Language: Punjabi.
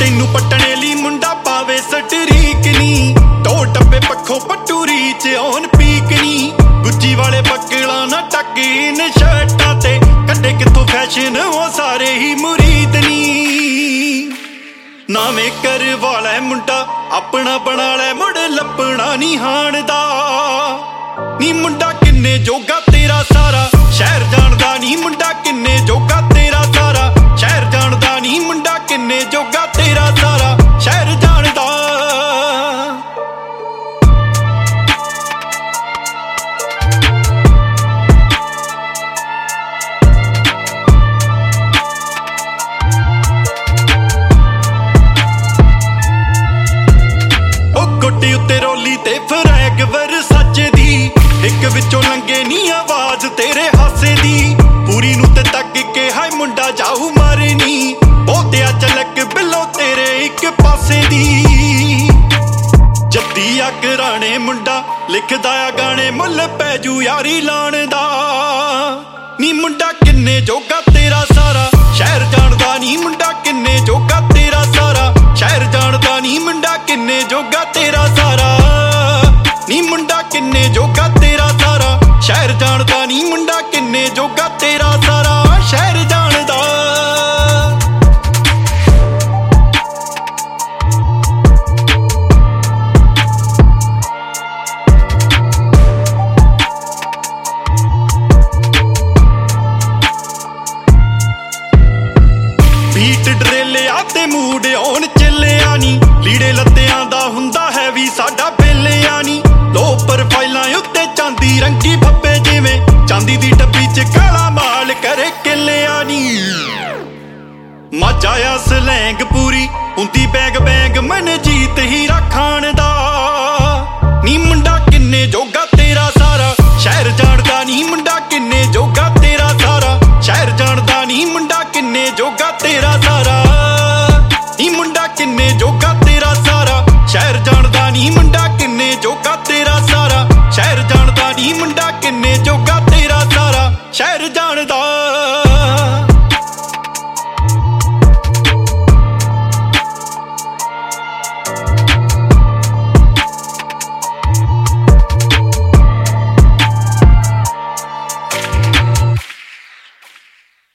ਤੈਨੂੰ ਪਟਣੇ ਲਈ ਮੁੰਡਾ ਪਾਵੇ ਸਟਰੀਕ ਨੀ। ਟੋ ਟੱਪੇ ਪੱਖੋਂ ਪਟੂਰੀ ਚ ਔਨ ਪੀਕ ਨੀ। ਗੁੱਜੀ ਵਾਲੇ ਬੱਕਲਾ ਨਾ ਟੱਕੀ ਨ ਸ਼ਰਟਾਂ ਤੇ। ਕੱਢੇ ਕਿੱਥੋਂ ਫੈਸ਼ਨ ਉਹ ਸਾਰੇ ਹੀ ਮੁਰੀਦ ਨੀ। ਨਾਵੇਂ ਕਰ ਵਾਲਾ ਮੁੰਡਾ, ਆਪਣਾ ਬਣਾ ਲੈ ਮੁੜ ਲੱਪਣਾ ਨਹੀਂ ਹਾਣ ਦਾ ਨੀ ਮੁੰਡਾ ਕਿੰਨੇ ਜੋਗਾ, ਤੇਰਾ ਸਾਰਾ ਸ਼ਹਿਰ ਜਾਣਦਾ। ਗੁੱਡੀ ਉੱਤੇ ਰੋਲੀ ਤੇ ਫਰੈਗ ਵਰ ਸੱਚ ਦੀ। ਇੱਕ ਵਿੱਚੋਂ ਲੰਗੇ ਨਹੀਂ ਆਵਾਜ਼ ਤੇਰੇ ਹਾਸੇ ਦੀ। ਪੂਰੀ ਨੂੰ ਤੇ ਤੱਕ ਕੇ ਹਾਏ ਮੁੰਡਾ ਜਾਊ ਮਾਰਨੀ ਬਹੁਤਿਆ ਚਲਕ ਬਿੱਲੋ ਤੇਰੇ ਇੱਕ ਪਾਸੇ ਦੀ। ਜੱਦੀ ਆ ਕਰਾਣੇ ਮੁੰਡਾ, ਲਿਖਦਾ ਆ ਗਾਣੇ ਮੁੱਲ ਪੈ ਜੂ ਯਾਰੀ ਲਾਣ ਦਾ। ਨੀ ਮੁੰਡਾ ਕਿੰਨੇ ਜੋਗਾ ਤੇਰਾ ਸਾਰਾ, ਸ਼ਹਿਰ ਜਾਣਦਾ ਨਹੀਂ ਮੁੰਡਾ ਕਿੰਨੇ ਜੋਗਾ ਤੇਰਾ ਸਾਰਾ, ਸ਼ਹਿਰ ਜਾਣਦਾ ਨਹੀਂ ਮੁੰਡਾ ਕਿੰਨੇ ਜੋਗਾ ਤੇਰਾ ਸਾਰਾ। ਨੀ ਮੁੰਡਾ ਕਿੰਨੇ ਜੋਗਾ ਤੇਰਾ ਸਾਰਾ। ਸ਼ਹਿਰ ਜਾਣਦਾ ਨਹੀਂ ਮੁੰਡਾ ਕਿੰਨੇ ਜੋਗਾ ਤੇਰਾ ਸਾਰਾ। ਸ਼ਹਿਰ ਜਾਣਦਾ। ਬੀਟ ਡਰੇਲਿਆ ਤੇ ਮੂਡ ਆਉਣ ਚੱਲਿਆ ਨੀ। ਲੀੜੇ ਲੱਤਿਆਂ ਦਾ ਹੁੰਦਾ ਹੈ ਵੀ ਸਾਡਾ ਬੇਲਿਆ ਨੀ ਲੋ ਪ੍ਰੋਫਾਈਲਾਂ ਉੱਤੇ ਚਾਂਦੀ, ਰੰਗੀ ਫੱਬੇ ਜਿਵੇਂ। ਚਾਂਦੀ ਦੀ ਡੱਬੀ 'ਚ ਕਾਲਾ ਮਾਲ ਕਰੇ ਕਿੱਲਿਆ ਨੀ। ਮਾਜਾਇਆ ਸਲੈਂਗ ਪੂਰੀ, ਹੁੰਦੀ ਬੈਗ ਬੈਗ ਮਨ ਜੀਤ ਹੀ ਰੱਖਾਣ ਦਾ। ਨੀ ਮੁੰਡਾ ਕਿੰਨੇ ਜੋਗਾ ਤੇਰਾ ਸਾਰਾ। ਸ਼ਹਿਰ ਜਾਣਦਾ ਨਹੀਂ ਮੁੰਡਾ ਕਿੰਨੇ ਜੋਗਾ ਤੇਰਾ ਸਾਰਾ। ਸ਼ਹਿਰ ਜਾਣਦਾ ਨਹੀਂ ਮੁੰਡਾ ਕਿੰਨੇ ਜੋਗਾ ਤੇਰਾ ਸਾਰਾ। ਜਾਣਦਾ